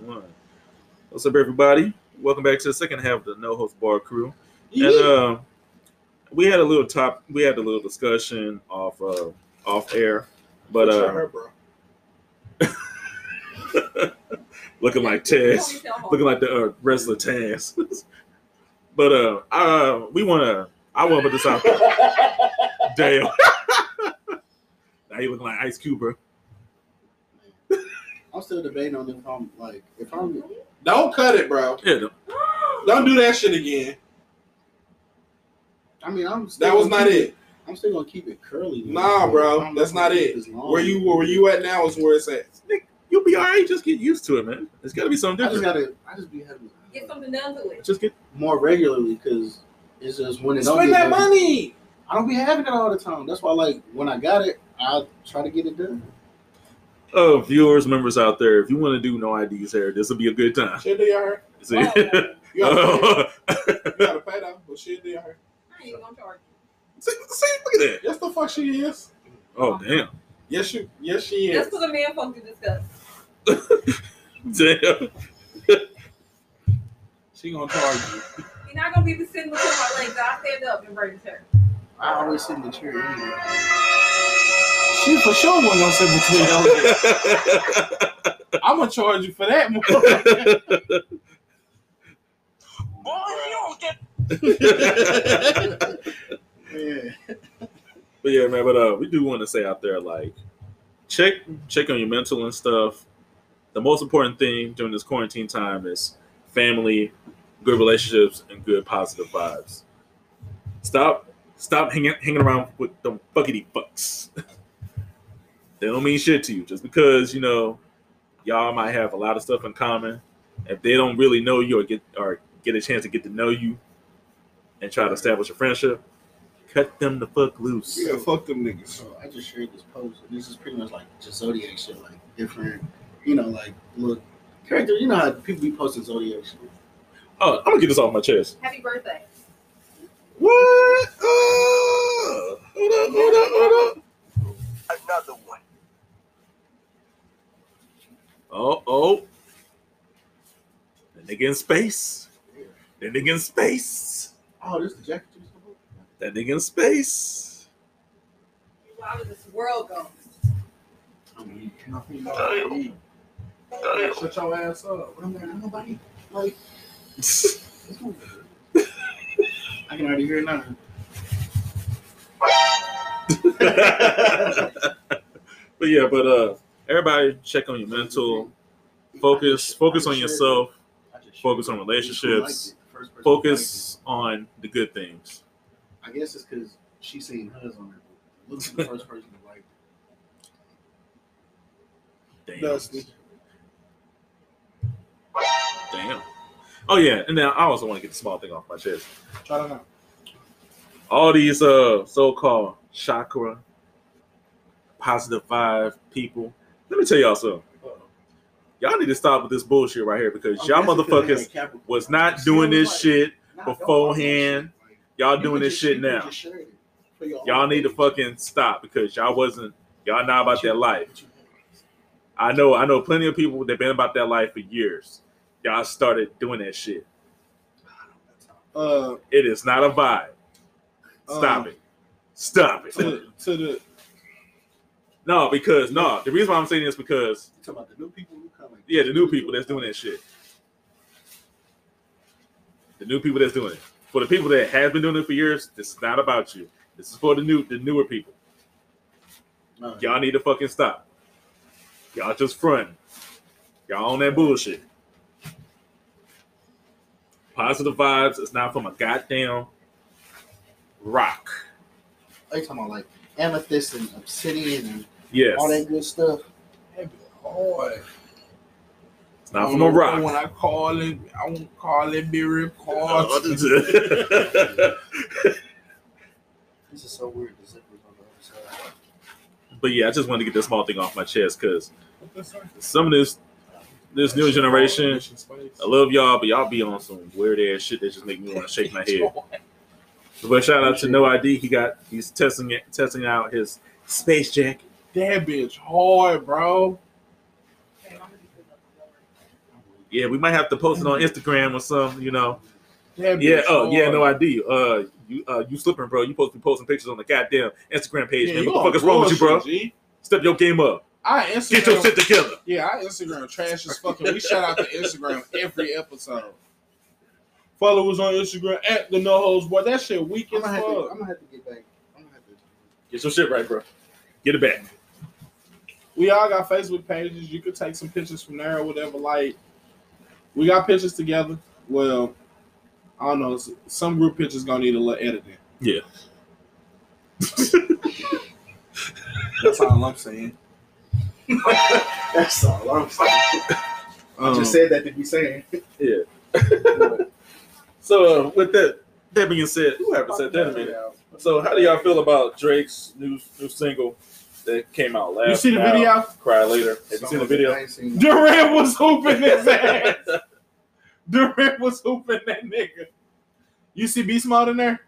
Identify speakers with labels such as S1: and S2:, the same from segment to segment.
S1: One. What's up, everybody? Welcome back to the second half of the No Holds Barred Crew. And uh, we had a little top, we had a little discussion off uh, off air, but uh,
S2: bro?
S1: looking like Taz, looking like the uh, wrestler Taz. but uh, uh, we want to, I want to put this out. Damn. now you looking like Ice Cube, bro.
S3: I'm still debating on if I'm like if I'm
S2: Don't cut it, bro.
S1: Yeah, the-
S2: Don't do that shit again.
S3: I mean I'm still
S2: That was not
S3: keep
S2: it.
S3: I'm still gonna keep it curly. man.
S2: Nah, bro.
S3: I'm
S2: That's not it.
S3: keep this long.
S2: Where you where you at now is where it's at.
S1: you'll be all right. Just get used to it, man. It's got to be something
S3: I just
S1: different.
S3: gotta I just be having
S4: Get something done to it.
S1: Just get.
S3: more regularly because it's just when it don't
S2: Spend that money.
S3: I don't be having it all the time. That's why like when I got it, I try to get it done.
S1: Uh, viewers, members out there, if you want to do no IDs hair, this will be a good time.
S2: Shit do y'all hurt.
S1: See?
S2: You gotta, pay.
S1: Oh.
S2: you gotta pay though, but shit do y'all hurt.
S4: I ain't gonna charge
S1: see, see, look at that.
S2: Yes, the fuck she is.
S1: Oh, damn.
S2: Yes, you. Yes, she is.
S4: That's for the man folk to discuss.
S1: Damn.
S2: She gonna charge you.
S4: You're not gonna be sitting between my legs. I'll stand up and break the chair.
S3: I always sit in the chair anyway.
S2: She for sure wasn't gonna sit between your legs. I'm gonna charge you for that. More.
S3: Yeah.
S1: But yeah, man. But uh, we do want to say out there, like, check check on your mental and stuff. The most important thing during this quarantine time is family, good relationships, and good positive vibes. Stop stop hanging hanging around with them fuckity fucks. they don't mean shit to you just because you know y'all might have a lot of stuff in common. If they don't really know you or get or get a chance to get to know you and try to establish a friendship, cut them the fuck loose.
S2: Yeah, fuck them niggas.
S3: So I just shared this post. This is pretty much like just zodiac shit, like different, you know, like look character. You know how people be posting zodiac shit.
S1: Oh, I'm gonna get this off my chest.
S4: Happy birthday.
S1: What? Uh, hold up, hold up, hold up.
S5: Another one.
S1: Oh, oh. That nigga in space. That nigga in space.
S3: Oh, this the jacket you used to wear?
S1: That nigga in space.
S4: How did this world go?
S3: I mean, nothing.
S5: Damn. Damn.
S2: Shut your ass up.
S3: But I'm like, nobody like. I can already hear it now.
S1: but yeah, but uh, everybody check on your mental. Focus, focus on yourself. Focus on relationships. Focus on the good things.
S3: I guess it's because she seen hers on her. Look at the first person to like.
S1: Damn.
S2: Dusty.
S1: Damn. Oh yeah, and then I also want to get the small thing off my chest.
S2: Try that out.
S1: all these uh so-called chakra five people. Let me tell y'all something. Y'all need to stop with this bullshit right here because y'all motherfuckers was not doing this shit beforehand. y'all doing this shit now. y'all need to fucking stop because y'all wasn't y'all not about that life. i know i know plenty of people that have been about that life for years y'all started doing that shit
S2: Uh,
S1: it is not a vibe stop
S2: Um,
S1: it stop it
S2: to, to the
S1: No, because no, the reason why I'm saying this because
S3: You talking about the new people who coming?
S1: yeah, the new people that's doing that shit. The new people that's doing it. For the people that have been doing it for years, this is not about you. This is for the new the newer people.
S3: No,
S1: Y'all need to fucking stop. Y'all just fronting. Y'all on that bullshit. Positive vibes It's not from a goddamn rock.
S3: Oh, they talking about like amethyst and obsidian and
S1: Yes.
S3: all that good stuff.
S2: that hard.
S1: It's not from a rock.
S2: When I call it, I won't call it be recorded.
S3: This is so weird. The zipper's on the other side.
S1: but yeah, I just wanted to get this small thing off my chest because some of this this new generation, I love y'all, but y'all be on some weird ass shit that just make me want to shake my head. But shout out to No ID, he got he's testing it, testing out his space jacket.
S2: That bitch hard, bro.
S4: Okay, I'm gonna be sitting up for more.
S1: Yeah, we might have to post it on Instagram or something. You know.
S2: That
S1: Yeah. Oh, yeah. No ID. Uh, you uh, you slipping, bro? You supposed to be posting pictures on the goddamn Instagram page,
S2: Yeah,
S1: man. What the fuck is wrong with you, bro?
S2: G.
S1: Step your game up.
S2: I
S1: Get your
S2: Instagram.
S1: shit together.
S2: Yeah, I Instagram trash as fucking. We shout out to Instagram every episode. Follow us on Instagram at the No Hoes Boy. That shit weak
S3: I'm
S2: as
S3: gonna, have to, I'm gonna have to get back. I'm gonna have to.
S1: Get your shit right, bro. Get it back.
S2: We all got Facebook pages. You could take some pictures from there or whatever. Like, we got pictures together. Well, I don't know. Some group pictures gonna need a little editing.
S1: Yeah.
S2: That's all I'm saying.
S3: That's all I'm saying. I
S2: Um,
S3: just said that to be saying. Yeah.
S1: so uh, with that that being said, who haven't said that in a minute? So how do y'all feel about Drake's new new single that came out last?
S2: you see the
S1: now,
S2: video?
S1: Cry later. Have you seen the video?
S3: I ain't seen it.
S2: Durant was hooping his ass. Durant was hooping that nigga. You see Beast Mode in there?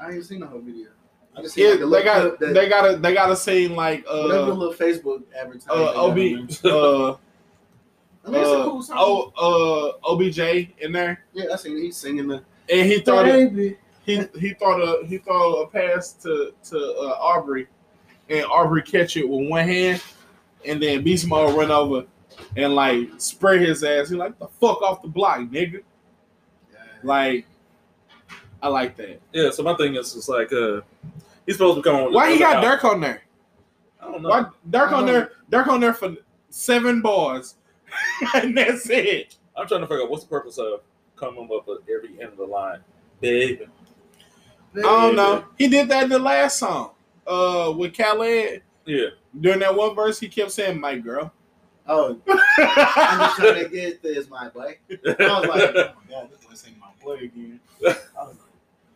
S3: I ain't seen the whole video. I just seen
S2: Yeah, they got
S3: that,
S2: they got a they got a scene like
S3: whatever
S2: uh
S3: little Facebook advertisement.
S2: uh OB uh
S3: I mean, it's a
S2: uh,
S3: cool song.
S2: oh uh OBJ in there
S3: yeah, I seen. He's singing the
S2: and he thought it,
S3: baby.
S2: he he thought a he thought a pass to to uh, Aubrey and Aubrey catch it with one hand and then Beast Mode run over and like spray his ass. He like the fuck off the block, nigga. Like I like that.
S1: Yeah. So my thing is, it's like uh, he's supposed to come on.
S2: Why he got
S1: album.
S2: Durk on there?
S1: I don't know.
S2: Why
S3: Durk
S2: on
S3: don't
S2: there? Durk on there for seven bars, and that's it.
S1: I'm trying to figure out what's the purpose of coming up at every end of the line, baby.
S2: I don't know. He did that in the last song, uh, with Khaled.
S1: Yeah.
S2: During that one verse, he kept saying "my girl."
S3: Oh, I'm just trying to get this, my boy. I was like, oh my god, this boy saying my boy again. I was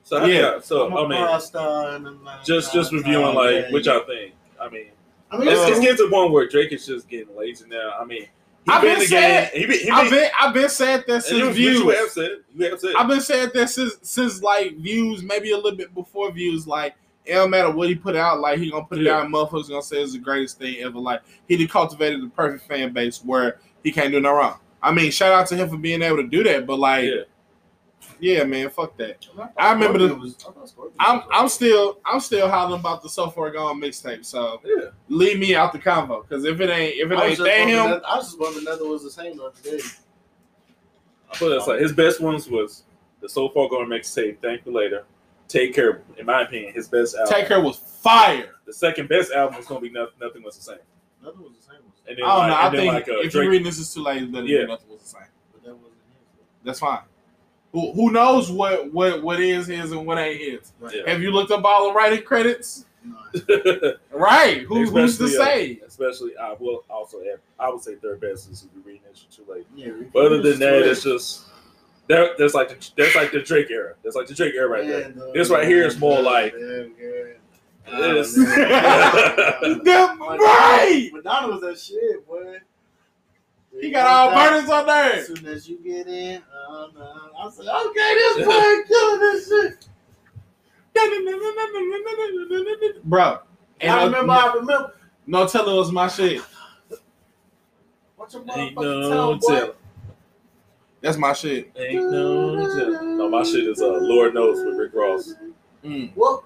S1: So
S2: Yeah.
S1: yeah. So
S3: I'm
S1: I
S3: a
S1: mean,
S3: and I'm like,
S1: just just reviewing like
S3: yeah,
S1: which
S3: yeah.
S1: y'all think. I mean,
S3: I mean,
S1: it's,
S3: it's,
S1: it's getting to the point where Drake is just getting lazy now. I mean, he
S2: I've
S1: been
S2: been
S1: in the game.
S2: saying-
S1: He been,
S2: I've
S1: been,
S2: been I've been saying that since
S1: you,
S2: views.
S1: you have said. You have said.
S2: I've been saying that since since like views, maybe a little bit before views. Like it don't matter what he put out, like he gonna put it
S1: Yeah.
S2: out, and motherfuckers gonna say it's the greatest thing ever. Like he done cultivated the perfect fan base where he can't do no wrong. I mean, shout out to him for being able to do that. But like,
S1: yeah.
S2: Yeah, man, fuck that.
S3: thought
S2: I remember the-
S3: was- I thought Scorpion
S2: I'm
S3: was
S2: I'm still I'm still hollering about the So Far Gone mixtape. So
S1: Yeah.
S2: leave me out the convo because if it ain't if it
S3: I
S2: ain't
S3: just
S2: that him,
S3: that- I was just wondering another was the same the other day.
S1: But it's like his best ones was the So Far gone mixtape. Thank you later. Take care. In my opinion, his best album.
S2: Take Care was fire.
S1: The second best album was gonna be nothing. Nothing was the same.
S3: Nothing was the same. Was
S1: And
S2: I don't
S1: like,
S2: know. I think
S1: like uh,
S2: if
S1: Drake.
S2: you read this is too late, it's better
S1: Yeah.
S2: nothing was the same.
S3: but that wasn't his.
S2: That's fine. Who, who knows what what what is his and what ain't his?
S3: Right.
S1: Yeah.
S2: Have you looked up all the writing credits? Right. Who, who's to
S1: Especially, uh,
S2: say?
S1: Especially, I will also add. I would say third best is if you're reading this too late.
S3: yeah,
S1: But other than that,
S3: too
S1: it's just that. That's like the that's like the Drake era. That's like the Drake era right
S3: late.
S1: there.
S3: And, uh,
S1: This right here is more like-
S3: Damn, girl.
S1: It is.
S3: Oh, man.
S2: Them- right.
S3: Madonna was that shit, boy.
S2: He got all burners on there.
S3: As soon as you get in, oh no. I said, okay, this boy killing this shit.
S2: Bro. And
S3: I
S2: no-
S3: remember, I remember.
S2: No telling was my shit.
S3: What's your
S1: Ain't no
S3: tell, boy?
S1: tell.
S2: That's my shit.
S1: Ain't no tell. No, my shit is uh, Lord knows with Rick Ross.
S2: Mm.
S3: What?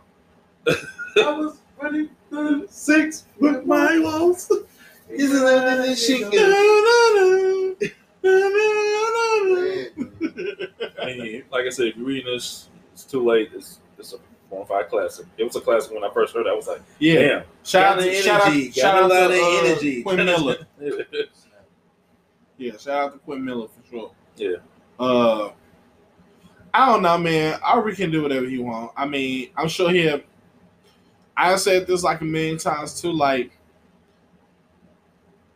S3: I was ready to
S1: Six with my walls.
S3: Isn't that this shit?
S1: I mean, like I said, if you're reading this, it's too late. It's it's a bona fide classic. It was a classic when I first heard it. I was like,
S2: Yeah.
S1: damn.
S2: Shout out
S3: Got
S2: to
S3: the
S2: shout out,
S3: energy.
S2: shout
S3: Got
S2: out to uh,
S3: energy.
S2: Quinn Miller. Yeah, shout out to Quinn Miller for sure.
S1: Yeah.
S2: Uh, I don't know, man. Aubrey can do whatever he want. I mean, I'm sure he'll. I said this like a million times too. Like,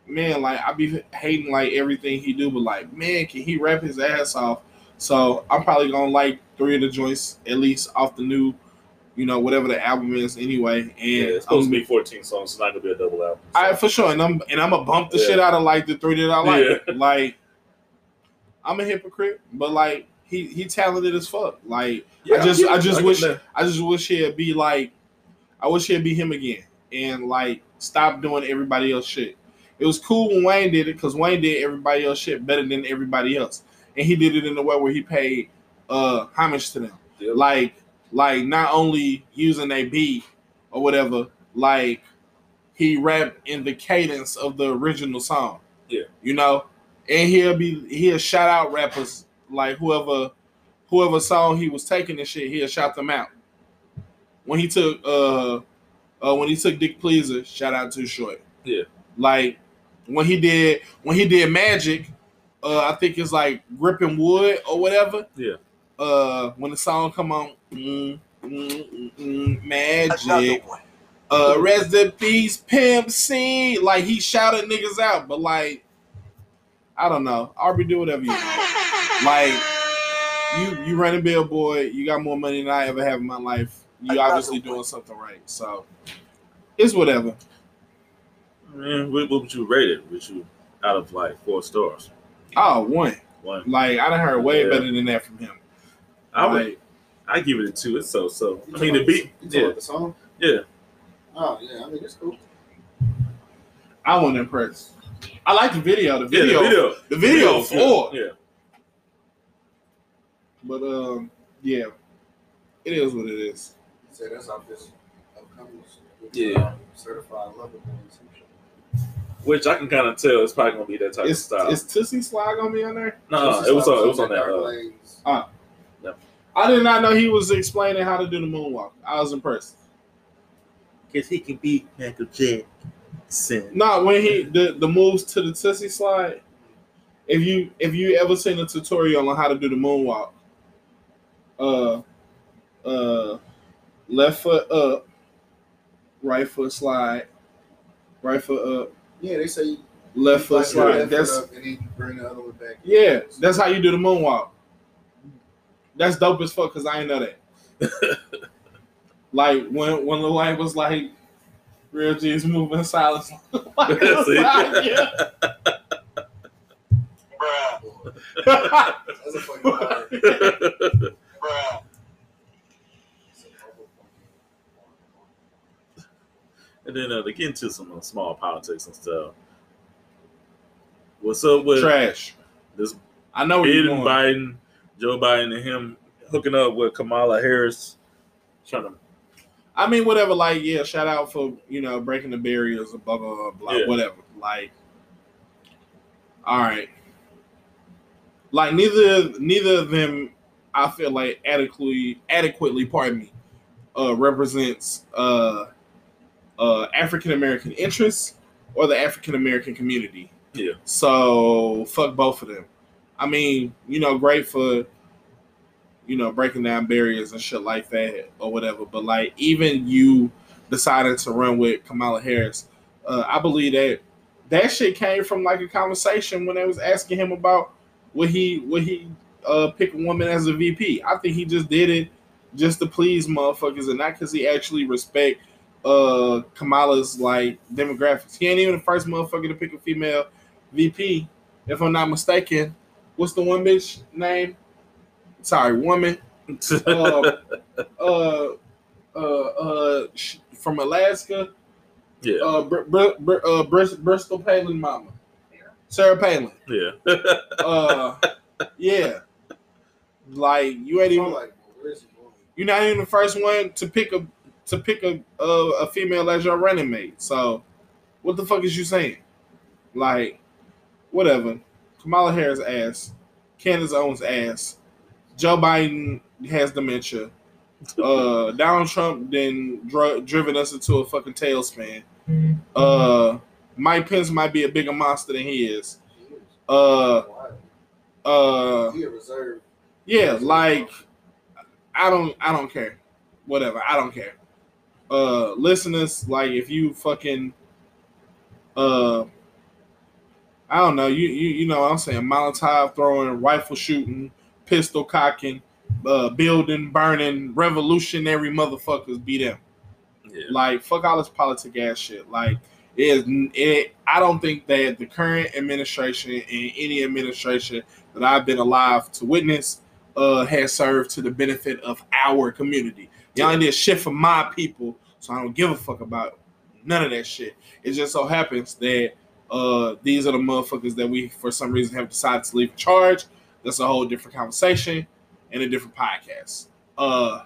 S2: man, like I be hating like everything he do, but like, man, can he rap his ass off? So I'm probably gonna like three of the joints at least off the new, you know, whatever the album is anyway. And
S1: Yeah, it's
S2: I'm-
S1: supposed to be 14 songs. It's not gonna be a double album.
S2: I for sure, and I'm and I'm gonna bump the
S1: Yeah.
S2: shit out of like the three that I like.
S1: Yeah.
S2: Like, I'm a hypocrite, but like he he talented as fuck. Like
S1: Yeah,
S2: I just I just
S1: get
S2: wish
S1: that.
S2: I just wish he'd be like I wish he'd be him again and like stop doing everybody else shit. It was cool when Wayne did it because Wayne did everybody else shit better than everybody else, and he did it in a way where he paid uh homage to them,
S1: Yeah.
S2: like like not only using a beat or whatever, like he rapped in the cadence of the original song.
S1: Yeah.
S2: you know, and he'll be he'll shout out rappers like whoever whoever song he was taking and shit. He'll shout them out. When he took uh uh when he took Dick Pleaser, shout out to Short.
S1: Yeah.
S2: Like when he did when he did Magic, uh I think it's like Gripping Wood or whatever.
S1: Yeah.
S2: Uh when the song come on, mm, mm, mm, mm,
S5: Another
S2: Magic.
S5: one.
S2: Uh rest in peace, Pimp C. Like he shouted niggas out, but like I don't know. Aubrey do whatever you want. Like you you run a billboard, you got more money than I ever have in my life. You obviously doing something right. So it's whatever.
S1: Man, what, what would you rate it? Would you out of like four stars?
S2: Oh, one.
S1: One.
S2: Like I done heard way
S1: Yeah.
S2: better than that from him.
S1: I would. I give it a two. It's so so. I mean,
S3: talking
S1: the beat. Yeah,
S3: the song?
S1: yeah.
S3: Oh yeah, I mean it's cool.
S2: I wasn't impressed. I like the video. The
S1: Yeah,
S2: video,
S1: the video.
S2: the video, four.
S1: Yeah.
S2: But um, yeah, it is what it is.
S3: He said that's off this
S1: Yeah.
S3: certified lover boy or some shit.
S1: Which I can kind of tell it's probably gonna be that type
S2: Is,
S1: of style.
S2: is Toosie Slide gonna be on there?
S1: no,
S3: Just
S1: it was on. It was on that.
S3: Dark
S1: Uh,
S3: Lanes.
S2: I did not know he was explaining how to do the moonwalk. I was impressed.
S1: Cause he can beat Michael Jackson.
S2: No, when he the, the moves to the Toosie Slide. If you if you ever seen a tutorial on how to do the moonwalk, uh, uh, left foot up, right foot slide, right foot up,
S3: Yeah, they say
S2: left foot slide.
S3: left foot
S2: That's
S3: up and then you bring the other one back.
S2: yeah, that's how you do the moonwalk. That's dope as fuck because I ain't know that. like when when Lil Wayne was like, "Real G's moving silence." like,
S1: See?
S2: yeah.
S5: Bruh.
S3: That's a fucking hard.
S5: Bruh.
S1: and then uh, to get into some uh, small politics and stuff. What's up with
S2: Trash.
S1: this
S2: I know
S1: Biden. Biden, Joe Biden, and him hooking up with Kamala Harris, trying to
S2: I mean, whatever. Like, yeah, shout out for you know breaking the barriers and blah blah blah blah.
S1: Yeah.
S2: Whatever. Like, all right. Like neither neither of them, I feel like adequately adequately, pardon me, uh, represents uh, uh, African American interests or the African American community.
S1: Yeah.
S2: So fuck both of them. I mean, you know, great for you know breaking down barriers and shit like that or whatever. But like even you decided to run with Kamala Harris, uh, I believe that that shit came from like a conversation when they was asking him about would he would he uh, pick a woman as a VP. I think he just did it just to please motherfuckers and not because he actually respect uh Kamala's like demographics. He ain't even the first motherfucker to pick a female VP, if I'm not mistaken. What's the one bitch name? Sorry, woman. Uh, uh, uh, uh, from Alaska.
S1: yeah,
S2: Uh, Br- Br- Br- uh, Bris- Bristol Palin mama. Sarah Palin.
S1: yeah.
S2: Uh, yeah. Like you ain't even
S3: like, well, where's he going?
S2: you're not even the first one to pick a to pick a a, a female as your running mate. So, what the fuck is you saying? Like, whatever. Kamala Harris ass, Candace Owens ass, Joe Biden has dementia. Uh, Donald Trump then dr- driven us into a fucking tailspin. Uh, Mike Pence might be a bigger monster than he is. Uh, uh,
S3: He a reserve.
S2: yeah, like I don't I don't care. Whatever, I don't care. Uh listeners, like if you fucking uh I don't know, you you, you know what I'm saying, Molotov throwing, rifle shooting, pistol cocking, uh building, burning, revolutionary motherfuckers be them.
S1: yeah.
S2: Like fuck all this politic ass shit. Like it is it I don't think that the current administration and any administration that I've been alive to witness uh has served to the benefit of our community. Y'all ain't did shit for my people, so I don't give a fuck about none of that shit. It just so happens that Uh, these are the motherfuckers that we, for some reason, have decided to leave in charge. That's a whole different conversation and a different podcast. Uh,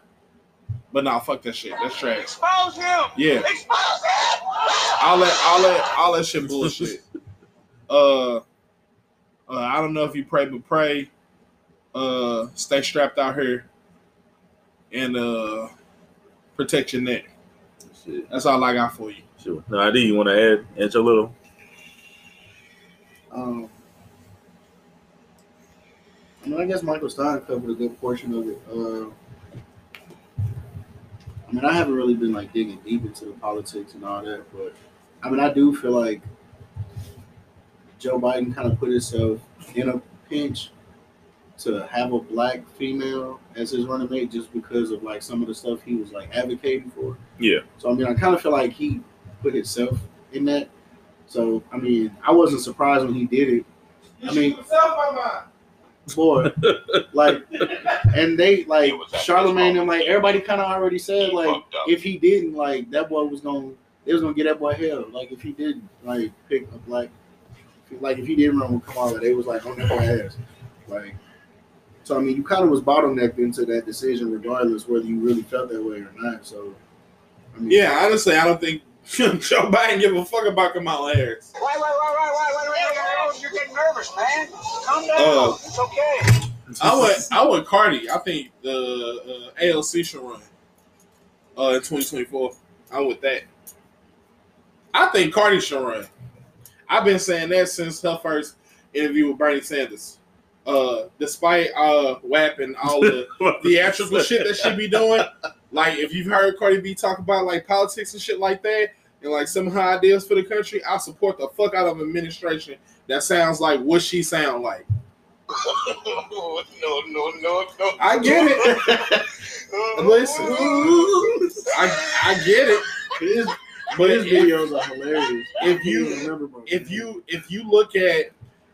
S2: but nah, fuck that shit. That's trash.
S5: Expose him.
S2: Yeah,
S5: Expose him.
S2: all that, all that, all that shit bullshit. uh, uh, I don't know if you pray, but pray. Uh, stay strapped out here and uh, protect your neck.
S1: Shit.
S2: That's all I got for you.
S1: Sure. No, I do. You want to add, add your little?
S3: Um, I mean, I guess Michael Stein covered a good portion of it. Uh, I mean, I haven't really been like digging deep into the politics and all that, but I mean, I do feel like Joe Biden kind of put himself in a pinch to have a black female as his running mate just because of like some of the stuff he was like advocating for.
S1: Yeah.
S3: So I mean, I kind of feel like he put himself in that. So I mean, I wasn't surprised when he did it. I mean, boy, like, and they like
S5: He
S3: Charlemagne and like everybody kind of already said like
S5: fucked
S3: if he didn't like that boy was gonna they was gonna get that boy hell. Like if he didn't like pick a black, like if he didn't run with Kamala, they was like on that boy ass. Like, so I mean, you kind of was bottlenecked into that decision, regardless whether you really felt that way or not. So, I mean,
S2: yeah, honestly, I don't think Joe Biden give a fuck about Kamala Harris.
S5: Wait, wait, wait, wait, wait, wait, wait, wait. You're getting nervous, man. Calm down.
S2: Uh,
S5: it's okay.
S2: I want, I want Cardi. I think the uh, ALC should run uh, in 2024. I'm with that. I think Cardi should run. I've been saying that since her first interview with Bernie Sanders. Uh, despite uh, WAP and all the theatrical shit that she be doing, like if you've heard Cardi B talk about like politics and shit like that, and like some of her ideas for the country, I support the fuck out of administration that sounds like what she sound like.
S5: no, no, no, no.
S2: I get it. Listen, I I get it.
S3: his,
S2: But
S3: his videos are hilarious.
S2: if you-
S3: remember
S2: if you if you look at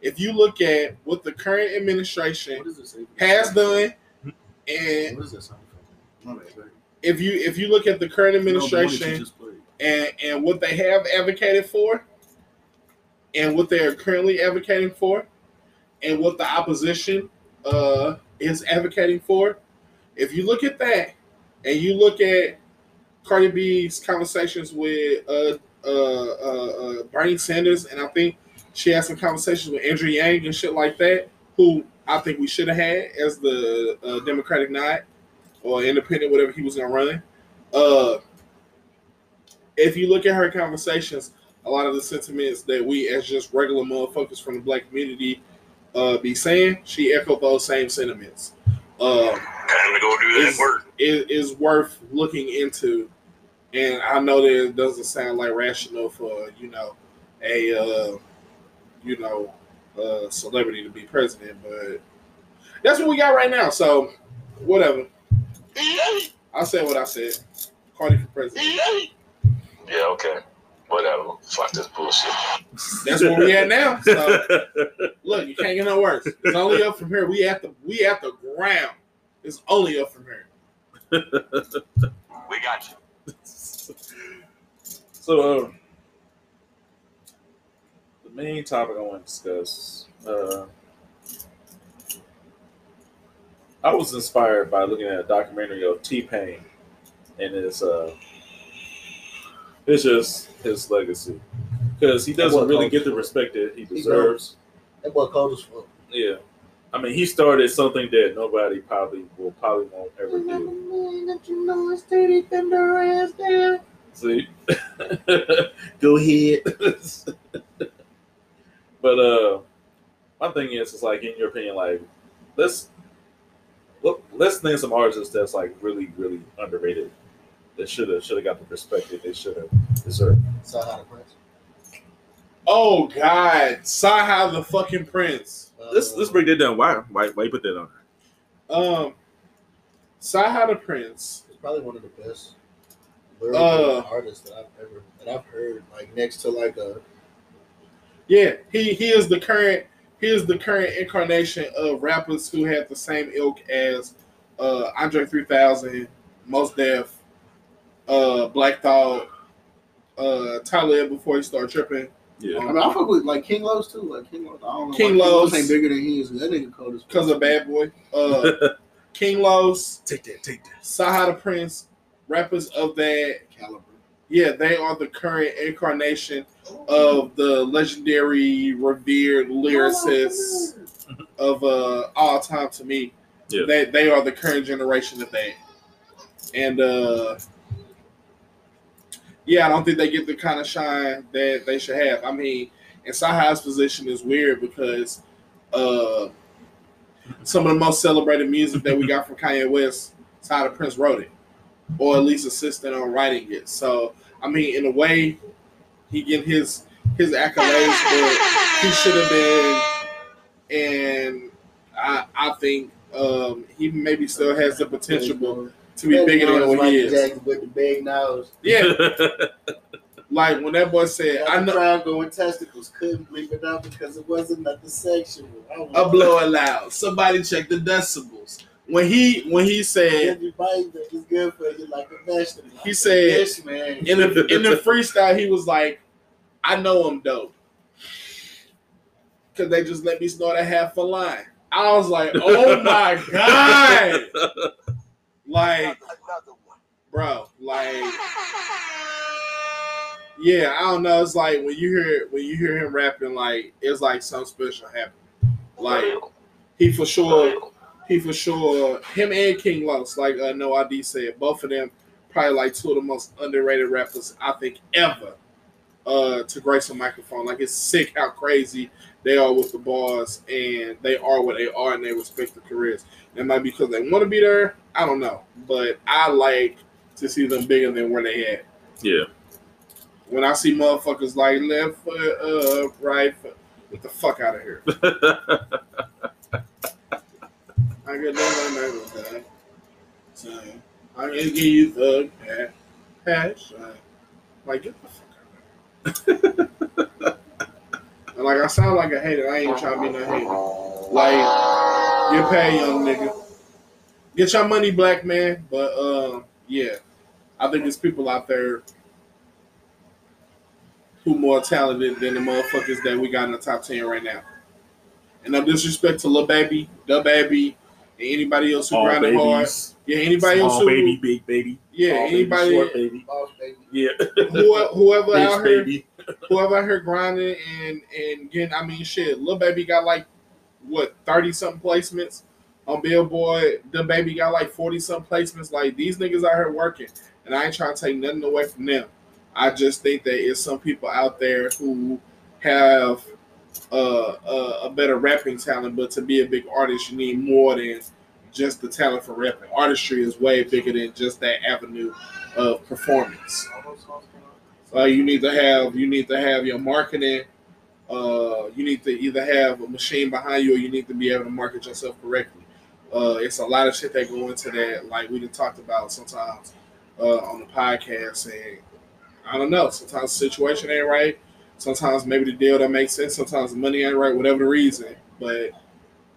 S2: if you look at what the current administration
S3: what does it say?
S2: has done, and
S3: What is that sound from? My bad, go ahead.
S2: if you if you look at the current
S3: No, the one that you
S2: administration and and what they have advocated for, and what they are currently advocating for, and what the opposition uh, is advocating for, if you look at that, and you look at Cardi B's conversations with uh, uh, uh, uh, Bernie Sanders, and I think she had some conversations with Andrew Yang and shit like that, who I think we should have had as the uh, Democratic nod or independent, whatever he was gonna run. Uh, if you look at her conversations, a lot of the sentiments that we, as just regular motherfuckers from the black community, uh, be saying, she echoed those same sentiments. Uh,
S5: Time to go do that work.
S2: it is worth looking into, and I know that it doesn't sound like rational for you know a uh, you know uh, celebrity to be president, but that's what we got right now. So whatever. I said what I said. Cardi for president.
S5: Yeah, okay. Whatever. Fuck this bullshit.
S2: That's where we at now. So look, you can't get no worse. It's only up from here. We at the we at the ground. It's only up from here.
S5: We got you.
S1: so, um, the main topic I want to discuss. Uh, I was inspired by looking at a documentary of T Pain and his, uh, it's just his legacy because he doesn't really get the respect that he
S3: He
S1: deserves.
S3: That boy cold as fuck.
S1: Yeah, I mean, he started something that nobody probably will probably won't ever do. See,
S3: Go ahead.
S1: but uh, my thing is, it's like in your opinion, like let's look, let's name some artists that's like really, really underrated. That should have should have got the respect that they should have deserved.
S3: CyHi the Prynce?
S2: Oh God, CyHi the fucking prince.
S1: Let's let's break that down. Why why why you put that on?
S2: Um, CyHi the Prynce.
S3: is probably one of the best lyrical
S2: Uh,
S3: artists that I've ever that I've heard. Like next to like a
S2: Yeah, he he is the current he is the current incarnation of rappers who had the same ilk as uh, Andre 3000, Mos Def, uh, Black Thought, uh, Talib before he started tripping,
S1: Yeah.
S3: I mean, I fuck with like King Los too. Like King Los, I don't know.
S2: King
S3: why
S2: Los-
S3: ain't bigger than he is. That nigga cold as
S2: because of Bad Boy. Uh, King Los,
S1: take that, take that.
S2: CyHi the Prynce, rappers of that.
S3: caliber.
S2: Yeah, they are the current incarnation of the legendary, revered lyricists of uh, all time to me.
S1: Yeah.
S2: They they are the current generation of that. And uh yeah, I don't think they get the kind of shine that they should have. I mean, and CyHi's position is weird because uh some of the most celebrated music that we got from Kanye West, CyHi the Prynce wrote it. Or at least assisted on writing it. So I mean in a way he get his his accolades, but he should have been and I I think um, he maybe still has the potential to be bigger than what he is.
S3: Jackson with the big nose.
S2: Yeah, like when that boy said, "I know
S3: triangle and testicles couldn't bleep it out because it wasn't nothing sexual. I
S2: a blow loud." Somebody check the decibels. When he when he said
S3: Everybody that is good for you like a vegetable.
S2: He said-
S3: "Yes, man."
S2: in the in the freestyle, he was like, "I know I'm dope." Cause they just let me snort a half a line. I was like, "Oh my god!" Like, bro, like, yeah, I don't know. It's like when you hear when you hear him rapping, like it's like something special happened. Like he for sure, he for sure, him and King Los, like uh, No ID said, both of them probably like two of the most underrated rappers I think ever. Uh, to grace a microphone, like it's sick how crazy they are with the bars, and they are what they are, and they respect the careers. It might be because they want to be there. I don't know, but I like to see them bigger than where they at.
S1: yeah.
S2: When I see motherfuckers like left foot up, right foot, get the fuck out of here. I get no never that. So I can give you the shine. Like get the fuck out and like I sound like a hater. I ain't trying to be no hater. Like get paid, young nigga. Get your money, black man. But um, yeah, I think there's people out there who more talented than the motherfuckers that we got in the top ten right now. And no disrespect to Lil Baby, Da Baby, and anybody else who
S1: All
S2: grinded hard. Yeah, anybody else
S1: Small
S2: who
S1: baby, big baby.
S2: yeah,
S1: Tall baby,
S2: anybody
S1: short baby.
S3: Boss baby.
S1: Yeah.
S2: who, whoever
S1: Bitch
S2: out here
S1: baby.
S2: whoever out here grinding and and getting I mean shit, Lil Baby got like what, thirty something placements on Billboard. The baby got like forty something placements. Like these niggas out here working. And I ain't trying to take nothing away from them. I just think that it's some people out there who have a, a better rapping talent, but to be a big artist, you need more than just the talent for rapping. Artistry is way bigger than just that avenue of performance. Uh, you need to have you need to have your marketing. Uh, you need to either have a machine behind you, or you need to be able to market yourself correctly. Uh, it's a lot of shit that go into that. Like we talked about sometimes uh, on the podcast, and I don't know. Sometimes the situation ain't right. Sometimes maybe the deal that makes sense. Sometimes the money ain't right. Whatever the reason, but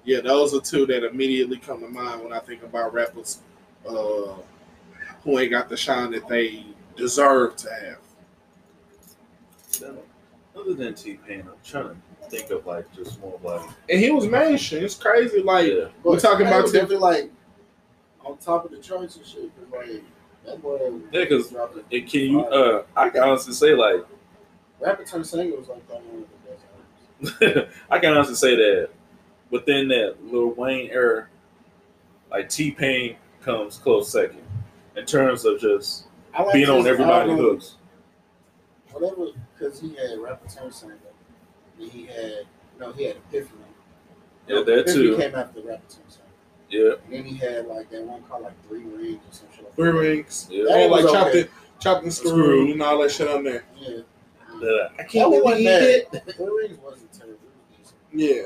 S2: yeah, those are two that immediately come to mind when I think about rappers uh, who ain't got the shine that they deserve to have.
S1: Other than T Pain, I'm trying to think of like just more like
S2: And he was mainstream. It's crazy. Like
S1: yeah.
S2: We're talking about
S3: was
S2: Tim-
S3: definitely like on top of the charts and shit. Like that boy.
S1: Yeah, 'cause
S3: dropped it.
S1: And can you? Uh, I can honestly say like
S3: Rapper turned singer was like probably one of the best albums.
S1: I can honestly say that within that Lil Wayne era, like T Pain comes close second in terms of just
S3: I like
S1: being on
S3: his
S1: everybody's
S3: album,
S1: hooks.
S3: Whatever, because he had rapper turned singer. Then he had no, he had Epiphany.
S1: Yeah,
S3: No,
S1: that
S3: Epiphany
S1: too.
S3: came after rapper turned singer.
S1: Yeah,
S3: And then he had like that one called like Three Rings or some shit. Like
S2: three rings.
S1: yeah.
S3: That
S2: And like
S3: was
S2: chopped
S3: okay.
S2: it, chopped and
S1: Screw.
S2: screwed and all that shit on there.
S3: Yeah.
S1: That I can't
S3: one wasn't
S1: believe
S3: bad.
S1: it.
S3: Three Rings wasn't terrible. It was decent.
S2: Yeah.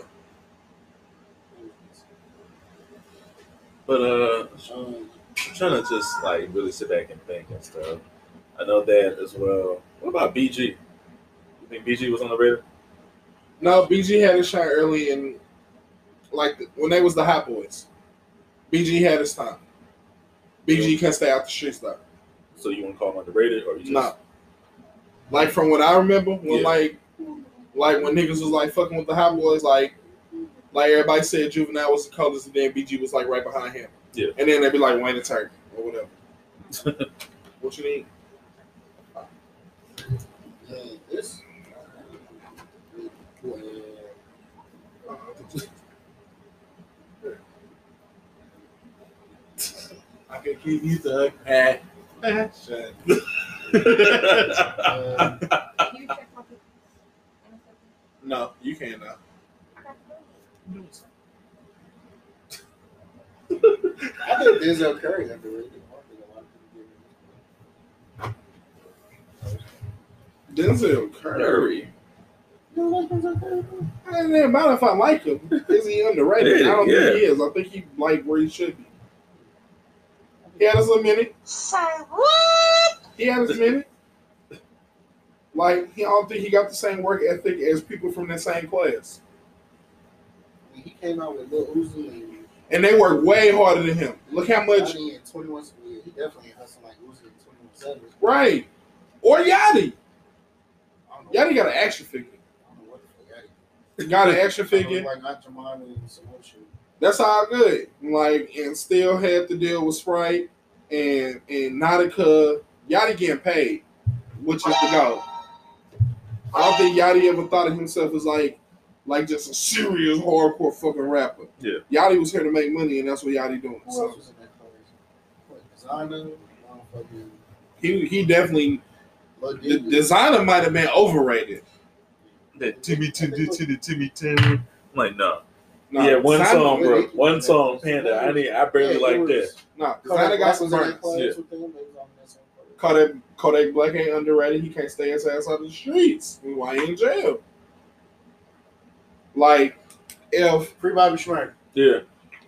S1: But uh. I'm trying to just like really sit back and think and stuff. I know that as well. What about BG? You think BG was on the radar?
S2: No, BG had his shine early in, like when they was the Hot Boys. BG had his time. BG can stay out the streets though.
S1: So you want to call him underrated or you just
S2: No. Like from what I remember, when
S1: Yeah.
S2: like Like when niggas was like fucking with the hot boys, like like everybody said Juvenile was the colors, and then BG was like right behind him.
S1: Yeah.
S2: And then they'd be like Wayne and Turkey or whatever. what you need?
S3: Yeah, this.
S2: I can keep you the shut.
S4: Can you check my pictures?
S2: No, you can't now.
S3: I think Denzel Curry underrated. I think a lot of people give him-
S2: Denzel Curry.
S1: Curry.
S3: You don't like Denzel Curry? bro?
S2: It doesn't matter if I like him. Is he underrated? I don't
S1: Yeah.
S2: think he is. I think he like where he should be. He had his little minute.
S5: Say what?
S2: He had his minute. Like he I don't think he got the same work ethic as people from the same class.
S3: I he came out with Lil Uzi and
S2: And they work way harder than him. Look how much
S3: Yachty and 21. Yeah, he definitely ain't hustling like Uzi and 21 Savage.
S2: right. Or Yachty.
S3: I don't know.
S2: Yachty got an action figure.
S3: I don't know what the fuck Yachty.
S2: Got an action
S3: Sounds
S2: figure.
S3: Like not Jemima and some more shit.
S2: That's all good. Like and still had to deal with Sprite and and Nautica. Yachty getting paid, which is the goal. I don't think Yachty ever thought of himself as like like just a serious hardcore fucking rapper.
S1: Yeah.
S2: Yachty was here to make money and that's what Yachty doing.
S3: Who
S2: So
S3: was in that class? What, Desiigner?
S2: He he definitely the Desiigner might have been overrated.
S1: That Timmy Timmy Timmy Timmy Timmy. I'm like, no.
S2: No,
S1: yeah, one
S2: Desiigner-
S1: song, bro.
S3: Dicky.
S1: One song, Panda. I need. I barely
S3: Yeah,
S1: like
S3: it
S1: that.
S3: was-
S2: No,
S3: Desiigner
S2: got some
S3: was in that
S2: burns.
S3: class
S1: Yeah.
S3: With them. They was on that.
S2: Kodak Kodak Black ain't underrated. He can't stay his ass out of the streets. Why he in jail? Like, if
S3: Free Bobby Shmurda.
S1: Yeah.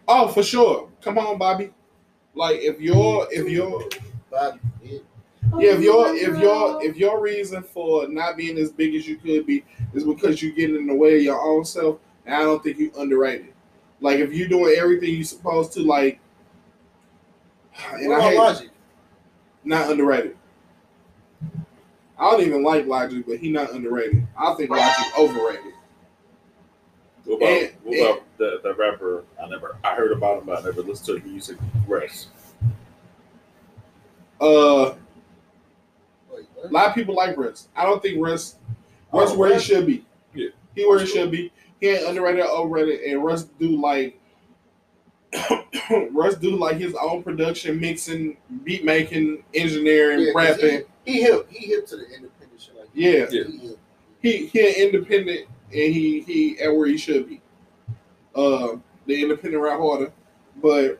S2: oh for sure, come on, Bobby. Like if you're if your
S3: Bobby. Yeah.
S2: yeah if your if your if your reason for not being as big as you could be is because you getting in the way of your own self, then I don't think you underrated. Like if you're doing everything you're supposed to, like, and
S3: What
S2: I
S3: about
S2: hate
S3: Logic?
S2: Not underrated. I don't even like Logic, but he not underrated. I think Logic overrated.
S1: What about
S2: And-
S1: what about the, the rapper? I never. I heard about him, but I never listened to his music. Rest.
S2: Uh,
S3: Wait,
S2: a lot of people like Russ. I don't think Russ Russ
S3: Oh,
S2: where he should be.
S1: Yeah.
S2: he where he should be. He ain't underrated or overrated, and Russ do like Russ do like his own production, mixing, beat making, engineering,
S3: Yeah, 'cause
S2: rapping.
S3: He, he hip. He hip to the independent shit like
S2: Yeah.
S3: that.
S1: Yeah.
S3: He hip.
S2: He he an independent, and he he at where he should be. Uh, the independent rap harder, but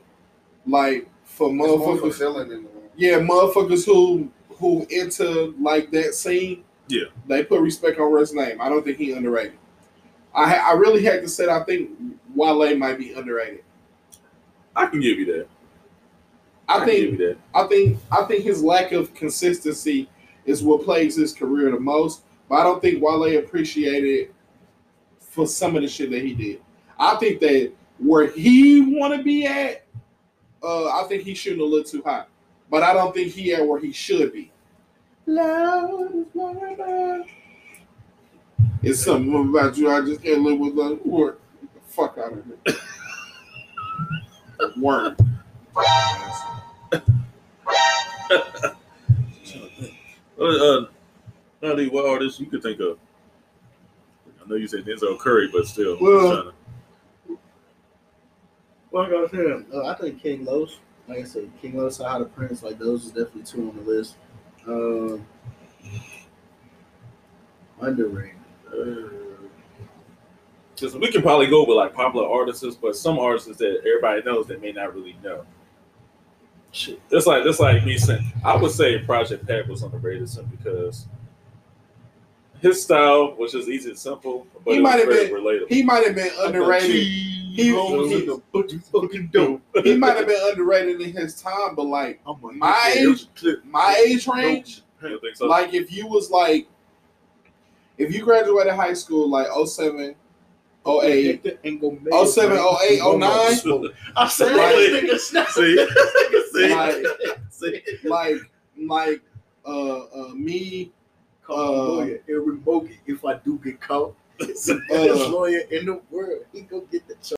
S2: like for
S3: It's
S2: motherfuckers,
S3: fulfilling in the
S2: yeah, motherfuckers who who into like that scene,
S1: Yeah.
S2: they put respect on Russ' name. I don't think he underrated. I I really had to say I think Wale might be underrated.
S1: I can give you that.
S2: I
S1: can
S2: think
S1: that.
S2: I think I think his lack of consistency is what plagues his career the most. But I don't think Wale appreciated for some of the shit that he did. I think that where he want to be at, uh, I think he's shooting a little too high. But I don't think he at where he should be. Love is It's something about you. I just can't live with love. Word. Get the fuck out of here. Word.
S1: Uh, uh, Natalie, what artists you could think of? I know you said Denzel Curry, but still. I'm
S2: Well-
S1: to- Well, I got him.
S3: Uh, I think King Los, like I said, King Los, CyHi the Prynce, like those is definitely two on the list. Um, underrated. Uh,
S1: Because we can probably go with like popular artists, but some artists that everybody knows that may not really know.
S3: shit.
S1: That's like that's like me saying I would say Project Pat was underrated simply because his style was just easy and simple, but
S2: He might have been-
S1: relatable.
S2: He might have been underrated. He,
S1: Goes
S2: he,
S1: in fucking fucking dope.
S2: he might have been underrated in his time, but like My age- my age range,
S1: so?
S2: like if you was like, if you graduated high school like 07, 08, 07, 08, 09,
S3: I said
S1: Right.
S3: this nigga
S1: see, see,
S2: Like-
S1: see.
S2: like like uh, uh me,
S3: Call
S2: Uh,
S3: a lawyer and revoke it if I do get caught. It's the
S2: uh,
S3: best lawyer in the world. He go get the